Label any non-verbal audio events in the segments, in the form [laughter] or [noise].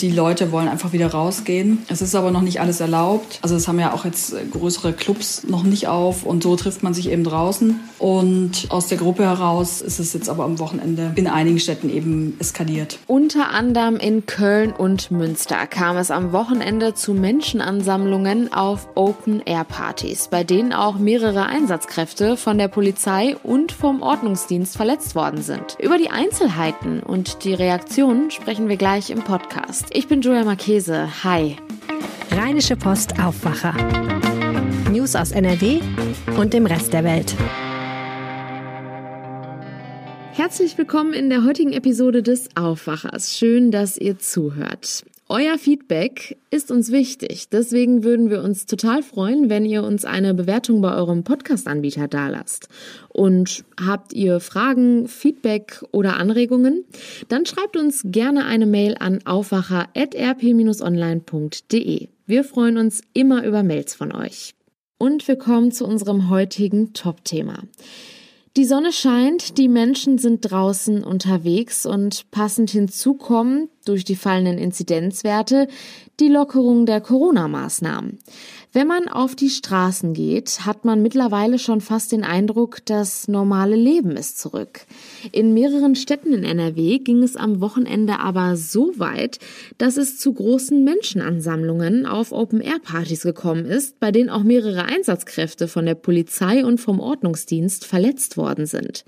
Die Leute wollen einfach wieder rausgehen. Es ist aber noch nicht alles erlaubt. Also es haben ja auch jetzt größere Clubs noch nicht auf und so trifft man sich eben draußen. Und aus der Gruppe heraus ist es jetzt aber am Wochenende in einigen Städten eben eskaliert. Unter anderem in Köln und Münster kam es am Wochenende zu Menschenansammlungen auf Open-Air-Partys, bei denen auch mehrere Einsatzkräfte von der Polizei und vom Ordnungsdienst verletzt worden sind. Über die Einzelheiten und die Reaktionen sprechen wir gleich im Podcast. Ich bin Julia Marchese. Hi. Rheinische Post Aufwacher. News aus NRW und dem Rest der Welt. Herzlich willkommen in der heutigen Episode des Aufwachers. Schön, dass ihr zuhört. Euer Feedback ist uns wichtig. Deswegen würden wir uns total freuen, wenn ihr uns eine Bewertung bei eurem Podcast-Anbieter dalasst. Und habt ihr Fragen, Feedback oder Anregungen? Dann schreibt uns gerne eine Mail an aufwacher.rp-online.de. Wir freuen uns immer über Mails von euch. Und wir kommen zu unserem heutigen Top-Thema. Die Sonne scheint, die Menschen sind draußen unterwegs und passend hinzu kommen durch die fallenden Inzidenzwerte die Lockerung der Corona-Maßnahmen. Wenn man auf die Straßen geht, hat man mittlerweile schon fast den Eindruck, das normale Leben ist zurück. In mehreren Städten in NRW ging es am Wochenende aber so weit, dass es zu großen Menschenansammlungen auf Open-Air-Partys gekommen ist, bei denen auch mehrere Einsatzkräfte von der Polizei und vom Ordnungsdienst verletzt worden sind.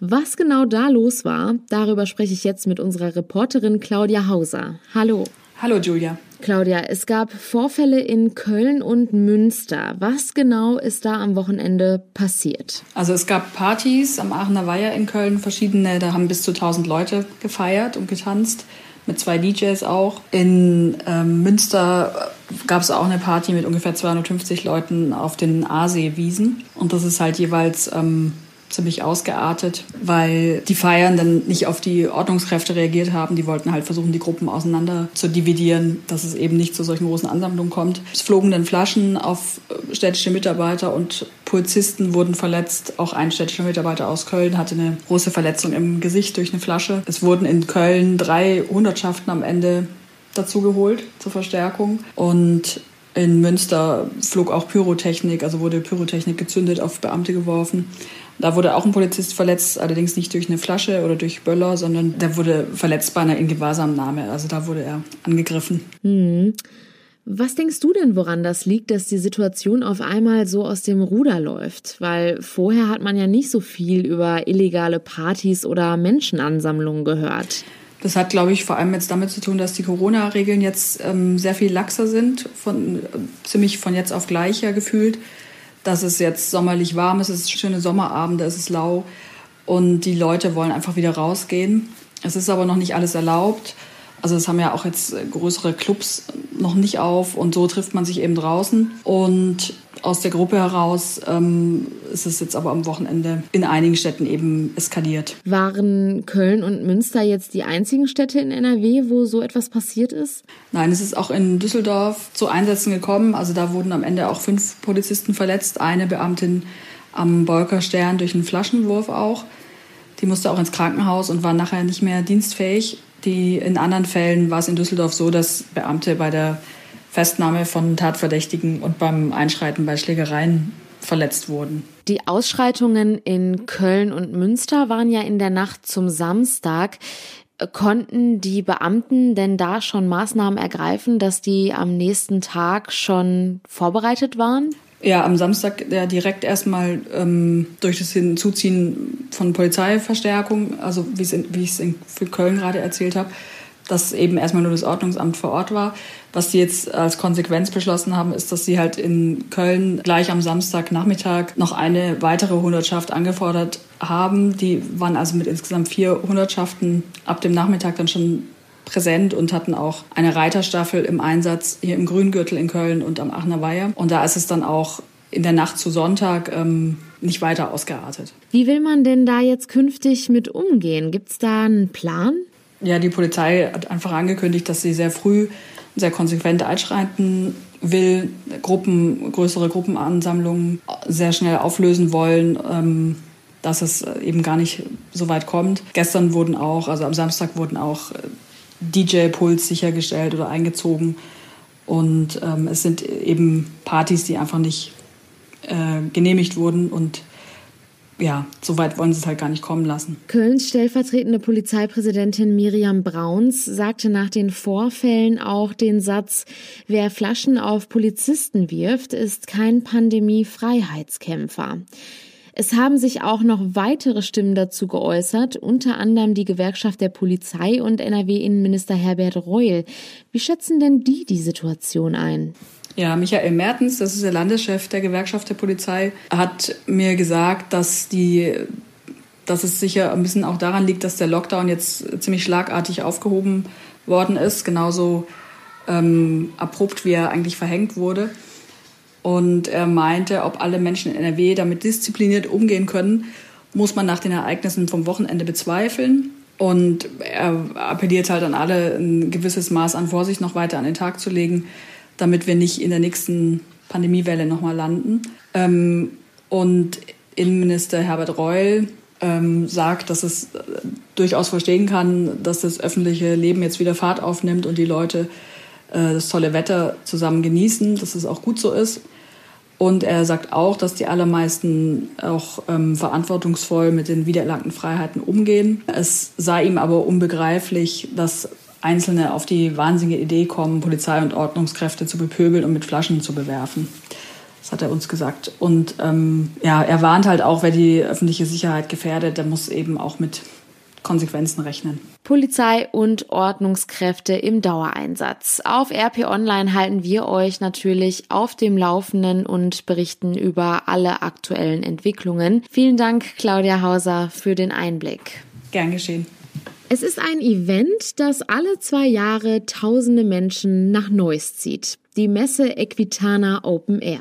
Was genau da los war, darüber spreche ich jetzt mit unserer Reporterin Claudia Hauser. Hallo. Hallo Julia. Claudia, es gab Vorfälle in Köln und Münster. Was genau ist da am Wochenende passiert? Also es gab Partys am Aachener Weiher in Köln, verschiedene, da haben bis zu 1000 Leute gefeiert und getanzt, mit zwei DJs auch. In ähm, Münster gab es auch eine Party mit ungefähr 250 Leuten auf den Aaseewiesen. Und das ist halt jeweils ähm, ziemlich ausgeartet, weil die Feiern dann nicht auf die Ordnungskräfte reagiert haben. Die wollten halt versuchen, die Gruppen auseinander zu dividieren, dass es eben nicht zu solchen großen Ansammlungen kommt. Es flogen dann Flaschen auf äh, städtische Mitarbeiter und Polizisten wurden verletzt. Auch ein städtischer Mitarbeiter aus Köln hatte eine große Verletzung im Gesicht durch eine Flasche. Es wurden in Köln drei Hundertschaften am Ende dazu geholt zur Verstärkung. Und in Münster flog auch Pyrotechnik, also wurde Pyrotechnik gezündet, auf Beamte geworfen. Da wurde auch ein Polizist verletzt, allerdings nicht durch eine Flasche oder durch Böller, sondern der wurde verletzt bei einer Ingewahrsamnahme. Also da wurde er angegriffen. Hm. Was denkst du denn, woran das liegt, dass die Situation auf einmal so aus dem Ruder läuft? Weil vorher hat man ja nicht so viel über illegale Partys oder Menschenansammlungen gehört. Das hat, glaube ich, vor allem jetzt damit zu tun, dass die Corona-Regeln jetzt ähm, sehr viel laxer sind, von, äh, ziemlich von jetzt auf gleich ja gefühlt dass es jetzt sommerlich warm ist, es ist schöne Sommerabende, es ist lau und die Leute wollen einfach wieder rausgehen. Es ist aber noch nicht alles erlaubt. Also es haben ja auch jetzt größere Clubs noch nicht auf und so trifft man sich eben draußen. Und aus der Gruppe heraus ähm, ist es jetzt aber am Wochenende in einigen Städten eben eskaliert. Waren Köln und Münster jetzt die einzigen Städte in NRW, wo so etwas passiert ist? Nein, es ist auch in Düsseldorf zu Einsätzen gekommen. Also da wurden am Ende auch fünf Polizisten verletzt, eine Beamtin am Bolkerstern durch einen Flaschenwurf auch. Die musste auch ins Krankenhaus und war nachher nicht mehr dienstfähig. Die, in anderen Fällen war es in Düsseldorf so, dass Beamte bei der Festnahme von Tatverdächtigen und beim Einschreiten bei Schlägereien verletzt wurden. Die Ausschreitungen in Köln und Münster waren ja in der Nacht zum Samstag. Konnten die Beamten denn da schon Maßnahmen ergreifen, dass die am nächsten Tag schon vorbereitet waren? Ja, am Samstag ja, direkt erstmal ähm, durch das Hinzuziehen von Polizeiverstärkung, also wie ich es in Köln gerade erzählt habe, dass eben erstmal nur das Ordnungsamt vor Ort war. Was sie jetzt als Konsequenz beschlossen haben, ist, dass sie halt in Köln gleich am Samstagnachmittag noch eine weitere Hundertschaft angefordert haben. Die waren also mit insgesamt vier Hundertschaften ab dem Nachmittag dann schon präsent und hatten auch eine Reiterstaffel im Einsatz hier im Grüngürtel in Köln und am Aachener Weiher. Und da ist es dann auch in der Nacht zu Sonntag ähm, nicht weiter ausgeartet. Wie will man denn da jetzt künftig mit umgehen? Gibt es da einen Plan? Ja, die Polizei hat einfach angekündigt, dass sie sehr früh sehr konsequent einschreiten will, Gruppen, größere Gruppenansammlungen sehr schnell auflösen wollen. Ähm, dass es eben gar nicht so weit kommt. Gestern wurden auch, also am Samstag wurden auch äh, DJ-Puls sichergestellt oder eingezogen. Und ähm, es sind eben Partys, die einfach nicht äh, genehmigt wurden und ja, so weit wollen sie es halt gar nicht kommen lassen. Kölns stellvertretende Polizeipräsidentin Miriam Brauns sagte nach den Vorfällen auch den Satz, wer Flaschen auf Polizisten wirft, ist kein Pandemie-Freiheitskämpfer. Es haben sich auch noch weitere Stimmen dazu geäußert, unter anderem die Gewerkschaft der Polizei und NRW-Innenminister Herbert Reul. Wie schätzen denn die die Situation ein? Ja, Michael Mertens, das ist der Landeschef der Gewerkschaft der Polizei, hat mir gesagt, dass die dass es sicher ein bisschen auch daran liegt, dass der Lockdown jetzt ziemlich schlagartig aufgehoben worden ist, genauso ähm, abrupt, wie er eigentlich verhängt wurde. Und er meinte, ob alle Menschen in NRW damit diszipliniert umgehen können, muss man nach den Ereignissen vom Wochenende bezweifeln. Und er appelliert halt an alle, ein gewisses Maß an Vorsicht noch weiter an den Tag zu legen, damit wir nicht in der nächsten Pandemiewelle nochmal landen. Ähm, und Innenminister Herbert Reul ähm, sagt, dass es äh, durchaus verstehen kann, dass das öffentliche Leben jetzt wieder Fahrt aufnimmt und die Leute äh, das tolle Wetter zusammen genießen, dass es auch gut so ist. Und er sagt auch, dass die allermeisten auch ähm, verantwortungsvoll mit den wiedererlangten Freiheiten umgehen. Es sei ihm aber unbegreiflich, dass Einzelne auf die wahnsinnige Idee kommen, Polizei und Ordnungskräfte zu bepöbeln und mit Flaschen zu bewerfen. Das hat er uns gesagt. Und ähm, ja, er warnt halt auch, wer die öffentliche Sicherheit gefährdet, der muss eben auch mit Konsequenzen rechnen. Polizei und Ordnungskräfte im Dauereinsatz. Auf RP Online halten wir euch natürlich auf dem Laufenden und berichten über alle aktuellen Entwicklungen. Vielen Dank, Claudia Hauser, für den Einblick. Gern geschehen. Es ist ein Event, das alle zwei Jahre tausende Menschen nach Neuss zieht. Die Messe Equitana Open Air.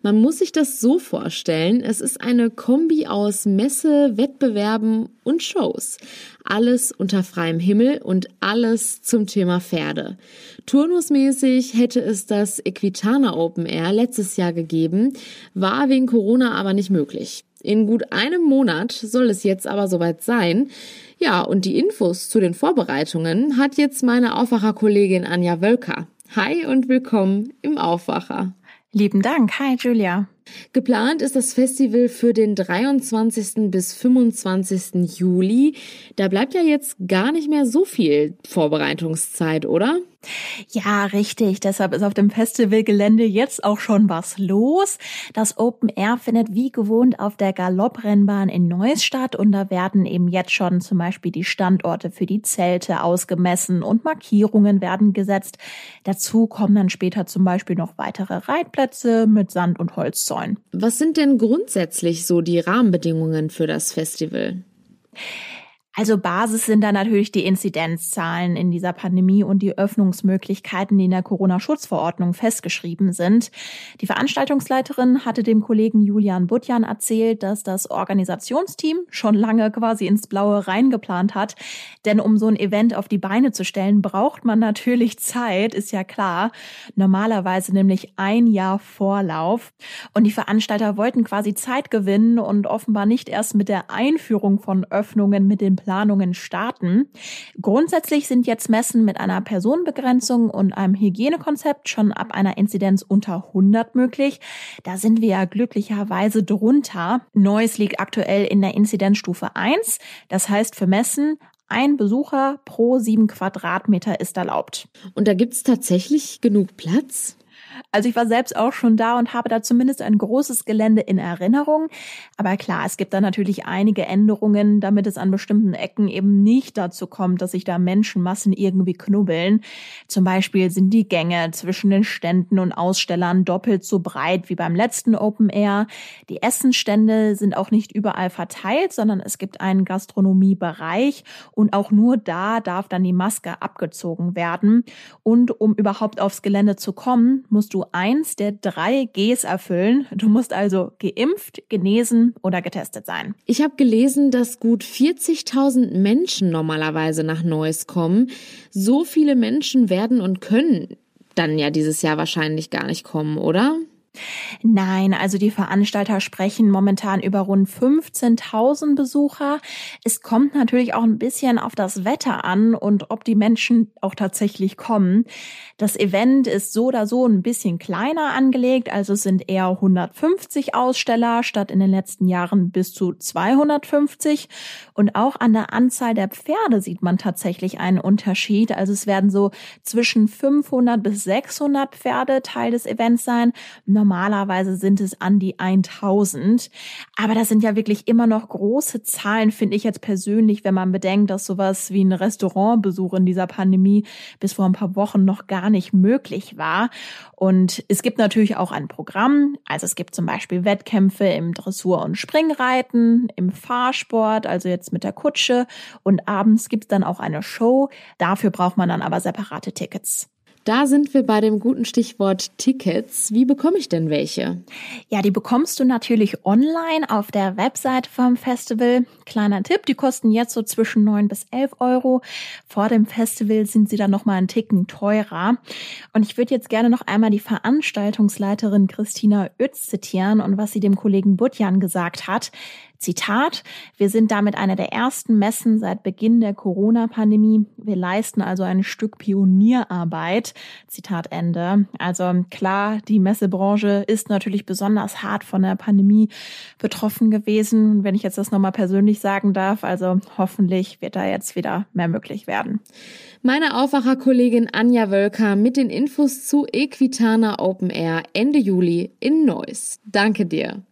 Man muss sich das so vorstellen, es ist eine Kombi aus Messe, Wettbewerben und Shows. Alles unter freiem Himmel und alles zum Thema Pferde. Turnusmäßig hätte es das Equitana Open Air letztes Jahr gegeben, war wegen Corona aber nicht möglich. In gut einem Monat soll es jetzt aber soweit sein. Ja, und die Infos zu den Vorbereitungen hat jetzt meine Aufwacherkollegin Anja Wölker. Hi und willkommen im Aufwacher. Lieben Dank. Hi, Julia. Geplant ist das Festival für den 23. bis 25. Juli. Da bleibt ja jetzt gar nicht mehr so viel Vorbereitungszeit, oder? Ja, richtig. Deshalb ist auf dem Festivalgelände jetzt auch schon was los. Das Open Air findet wie gewohnt auf der Galopprennbahn in Neuss statt und da werden eben jetzt schon zum Beispiel die Standorte für die Zelte ausgemessen und Markierungen werden gesetzt. Dazu kommen dann später zum Beispiel noch weitere Reitplätze mit Sand- und Holzzäunen freuen. Was sind denn grundsätzlich so die Rahmenbedingungen für das Festival? Also Basis sind da natürlich die Inzidenzzahlen in dieser Pandemie und die Öffnungsmöglichkeiten, die in der Corona-Schutzverordnung festgeschrieben sind. Die Veranstaltungsleiterin hatte dem Kollegen Julian Butjan erzählt, dass das Organisationsteam schon lange quasi ins Blaue reingeplant hat. Denn um so ein Event auf die Beine zu stellen, braucht man natürlich [laughs] Zeit, ist ja klar. Normalerweise nämlich ein Jahr Vorlauf. Und die Veranstalter wollten quasi Zeit gewinnen und offenbar nicht erst mit der Einführung von Öffnungen mit den Planungen starten. Grundsätzlich sind jetzt Messen mit einer Personenbegrenzung und einem Hygienekonzept schon ab einer Inzidenz unter 100 möglich. Da sind wir ja glücklicherweise drunter. Neues liegt aktuell in der Inzidenzstufe 1. Das heißt für Messen ein Besucher pro sieben Quadratmeter ist erlaubt. Und da gibt es tatsächlich genug Platz? Also ich war selbst auch schon da und habe da zumindest ein großes Gelände in Erinnerung. Aber klar, es gibt da natürlich einige Änderungen, damit es an bestimmten Ecken eben nicht dazu kommt, dass sich da Menschenmassen irgendwie knubbeln. Zum Beispiel sind die Gänge zwischen den Ständen und Ausstellern doppelt so breit wie beim letzten Open Air. Die Essenstände sind auch nicht überall verteilt, sondern es gibt einen Gastronomiebereich und auch nur da darf dann die Maske abgezogen werden. Und um überhaupt aufs Gelände zu kommen, musst du eins der drei Gs erfüllen. Du musst also geimpft, genesen oder getestet sein. Ich habe gelesen, dass gut 40.000 Menschen normalerweise nach Neuss kommen. So viele Menschen werden und können dann ja dieses Jahr wahrscheinlich gar nicht kommen, oder? Nein, also die Veranstalter sprechen momentan über rund 15.000 Besucher. Es kommt natürlich auch ein bisschen auf das Wetter an und ob die Menschen auch tatsächlich kommen. Das Event ist so oder so ein bisschen kleiner angelegt, also es sind eher 150 Aussteller statt in den letzten Jahren bis zu 250. Und auch an der Anzahl der Pferde sieht man tatsächlich einen Unterschied. Also es werden so zwischen 500 bis 600 Pferde Teil des Events sein. Normalerweise sind es an die 1000. Aber das sind ja wirklich immer noch große Zahlen, finde ich jetzt persönlich, wenn man bedenkt, dass sowas wie ein Restaurantbesuch in dieser Pandemie bis vor ein paar Wochen noch gar nicht möglich war. Und es gibt natürlich auch ein Programm. Also es gibt zum Beispiel Wettkämpfe im Dressur- und Springreiten, im Fahrsport, also jetzt mit der Kutsche. Und abends gibt es dann auch eine Show. Dafür braucht man dann aber separate Tickets. Da sind wir bei dem guten Stichwort Tickets. Wie bekomme ich denn welche? Ja, die bekommst du natürlich online auf der Website vom Festival. Kleiner Tipp, die kosten jetzt so zwischen neun bis elf Euro. Vor dem Festival sind sie dann nochmal einen Ticken teurer. Und ich würde jetzt gerne noch einmal die Veranstaltungsleiterin Christina Oetz zitieren und was sie dem Kollegen Butjan gesagt hat. Zitat, wir sind damit eine der ersten Messen seit Beginn der Corona-Pandemie. Wir leisten also ein Stück Pionierarbeit. Zitat Ende. Also klar, die Messebranche ist natürlich besonders hart von der Pandemie betroffen gewesen. Und wenn ich jetzt das nochmal persönlich sagen darf, also hoffentlich wird da jetzt wieder mehr möglich werden. Meine Aufwacherkollegin Anja Wölker mit den Infos zu Equitana Open Air Ende Juli in Neuss. Danke dir.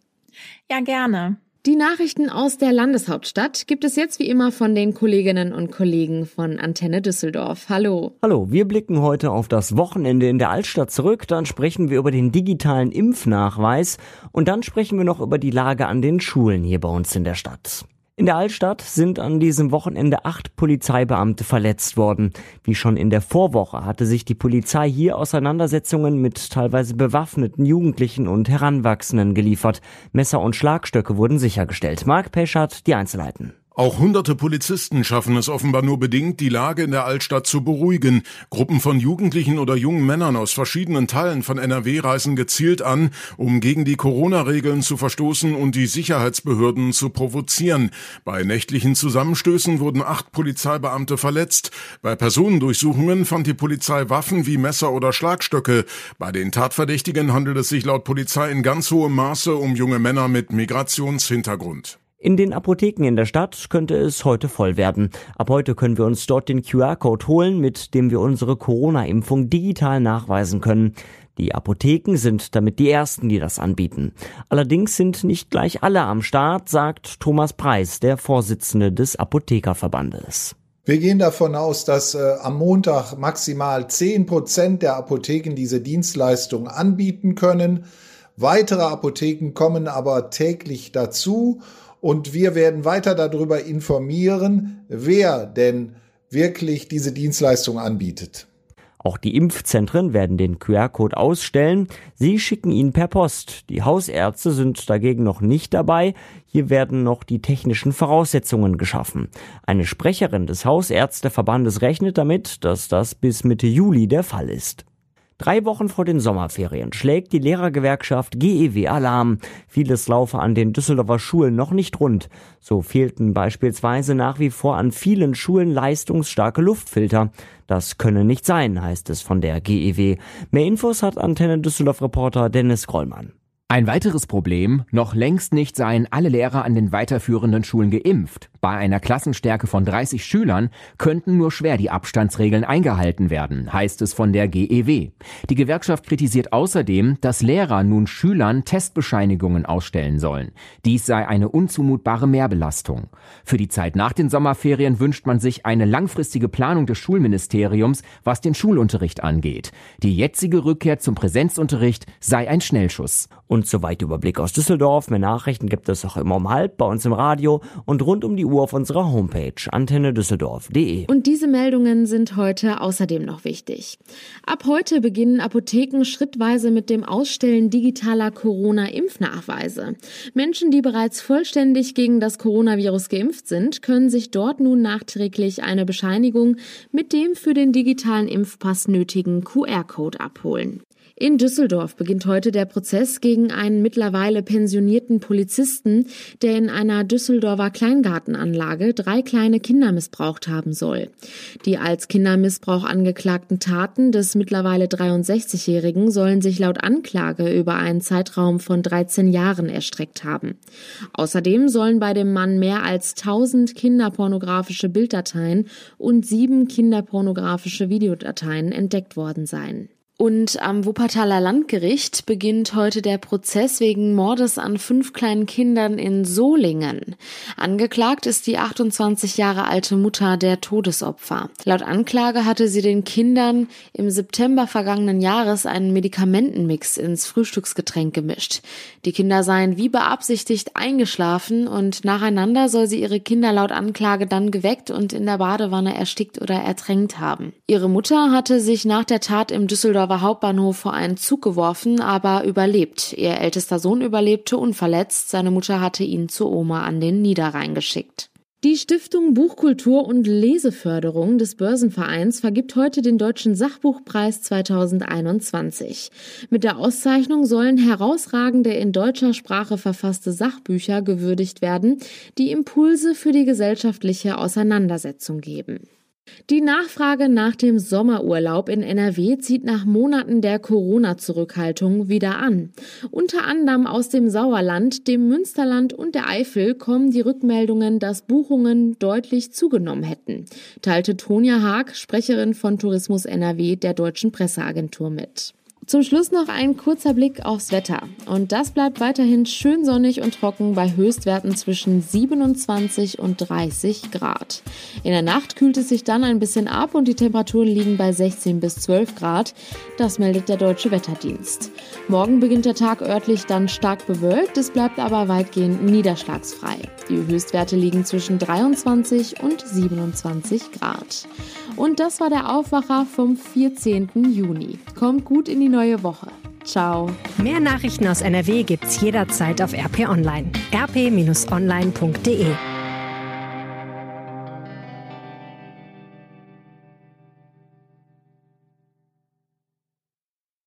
Ja, gerne. Die Nachrichten aus der Landeshauptstadt gibt es jetzt wie immer von den Kolleginnen und Kollegen von Antenne Düsseldorf. Hallo. Hallo, wir blicken heute auf das Wochenende in der Altstadt zurück, dann sprechen wir über den digitalen Impfnachweis und dann sprechen wir noch über die Lage an den Schulen hier bei uns in der Stadt. In der Altstadt sind an diesem Wochenende acht Polizeibeamte verletzt worden. Wie schon in der Vorwoche hatte sich die Polizei hier Auseinandersetzungen mit teilweise bewaffneten Jugendlichen und Heranwachsenden geliefert. Messer und Schlagstöcke wurden sichergestellt. Mark Peschert, die Einzelheiten. Auch hunderte Polizisten schaffen es offenbar nur bedingt, die Lage in der Altstadt zu beruhigen. Gruppen von Jugendlichen oder jungen Männern aus verschiedenen Teilen von NRW reisen gezielt an, um gegen die Corona-Regeln zu verstoßen und die Sicherheitsbehörden zu provozieren. Bei nächtlichen Zusammenstößen wurden acht Polizeibeamte verletzt. Bei Personendurchsuchungen fand die Polizei Waffen wie Messer oder Schlagstöcke. Bei den Tatverdächtigen handelt es sich laut Polizei in ganz hohem Maße um junge Männer mit Migrationshintergrund. In den Apotheken in der Stadt könnte es heute voll werden. Ab heute können wir uns dort den QR-Code holen, mit dem wir unsere Corona-Impfung digital nachweisen können. Die Apotheken sind damit die ersten, die das anbieten. Allerdings sind nicht gleich alle am Start, sagt Thomas Preis, der Vorsitzende des Apothekerverbandes. Wir gehen davon aus, dass äh, am Montag maximal zehn Prozent der Apotheken diese Dienstleistung anbieten können. Weitere Apotheken kommen aber täglich dazu und wir werden weiter darüber informieren, wer denn wirklich diese Dienstleistung anbietet. Auch die Impfzentren werden den QR-Code ausstellen. Sie schicken ihn per Post. Die Hausärzte sind dagegen noch nicht dabei. Hier werden noch die technischen Voraussetzungen geschaffen. Eine Sprecherin des Hausärzteverbandes rechnet damit, dass das bis Mitte Juli der Fall ist. Drei Wochen vor den Sommerferien schlägt die Lehrergewerkschaft GEW Alarm. Vieles laufe an den Düsseldorfer Schulen noch nicht rund. So fehlten beispielsweise nach wie vor an vielen Schulen leistungsstarke Luftfilter. Das könne nicht sein, heißt es von der GEW. Mehr Infos hat Antenne Düsseldorf Reporter Dennis Grollmann. Ein weiteres Problem, noch längst nicht seien alle Lehrer an den weiterführenden Schulen geimpft. Bei einer Klassenstärke von 30 Schülern könnten nur schwer die Abstandsregeln eingehalten werden, heißt es von der GEW. Die Gewerkschaft kritisiert außerdem, dass Lehrer nun Schülern Testbescheinigungen ausstellen sollen. Dies sei eine unzumutbare Mehrbelastung. Für die Zeit nach den Sommerferien wünscht man sich eine langfristige Planung des Schulministeriums, was den Schulunterricht angeht. Die jetzige Rückkehr zum Präsenzunterricht sei ein Schnellschuss. Soweit Überblick aus Düsseldorf. Mehr Nachrichten gibt es auch immer um halb bei uns im Radio und rund um die Uhr auf unserer Homepage antennedüsseldorf.de. Und diese Meldungen sind heute außerdem noch wichtig. Ab heute beginnen Apotheken schrittweise mit dem Ausstellen digitaler Corona-Impfnachweise. Menschen, die bereits vollständig gegen das Coronavirus geimpft sind, können sich dort nun nachträglich eine Bescheinigung mit dem für den digitalen Impfpass nötigen QR-Code abholen. In Düsseldorf beginnt heute der Prozess gegen einen mittlerweile pensionierten Polizisten, der in einer Düsseldorfer Kleingartenanlage drei kleine Kinder missbraucht haben soll. Die als Kindermissbrauch angeklagten Taten des mittlerweile 63-Jährigen sollen sich laut Anklage über einen Zeitraum von 13 Jahren erstreckt haben. Außerdem sollen bei dem Mann mehr als 1000 kinderpornografische Bilddateien und sieben kinderpornografische Videodateien entdeckt worden sein. Und am Wuppertaler Landgericht beginnt heute der Prozess wegen Mordes an fünf kleinen Kindern in Solingen. Angeklagt ist die 28 Jahre alte Mutter der Todesopfer. Laut Anklage hatte sie den Kindern im September vergangenen Jahres einen Medikamentenmix ins Frühstücksgetränk gemischt. Die Kinder seien wie beabsichtigt eingeschlafen und nacheinander soll sie ihre Kinder laut Anklage dann geweckt und in der Badewanne erstickt oder ertränkt haben. Ihre Mutter hatte sich nach der Tat im Düsseldorfer Düsseldorfer Hauptbahnhof vor einen Zug geworfen, aber überlebt. Ihr ältester Sohn überlebte unverletzt. Seine Mutter hatte ihn zur Oma an den Niederrhein geschickt. Die Stiftung Buchkultur und Leseförderung des Börsenvereins vergibt heute den Deutschen Sachbuchpreis 2021. Mit der Auszeichnung sollen herausragende in deutscher Sprache verfasste Sachbücher gewürdigt werden, die Impulse für die gesellschaftliche Auseinandersetzung geben. Die Nachfrage nach dem Sommerurlaub in NRW zieht nach Monaten der Corona-Zurückhaltung wieder an. Unter anderem aus dem Sauerland, dem Münsterland und der Eifel kommen die Rückmeldungen, dass Buchungen deutlich zugenommen hätten, teilte Tonja Haag, Sprecherin von Tourismus NRW der deutschen Presseagentur mit. Zum Schluss noch ein kurzer Blick aufs Wetter. Und das bleibt weiterhin schön sonnig und trocken bei Höchstwerten zwischen 27 und 30 Grad. In der Nacht kühlt es sich dann ein bisschen ab und die Temperaturen liegen bei 16 bis 12 Grad. Das meldet der Deutsche Wetterdienst. Morgen beginnt der Tag örtlich dann stark bewölkt, es bleibt aber weitgehend niederschlagsfrei. Die Höchstwerte liegen zwischen 23 und 27 Grad. Und das war der Aufwacher vom 14. Juni. Kommt gut in die neue Woche. Ciao. Mehr Nachrichten aus NRW gibt's jederzeit auf RP Online. rp-online.de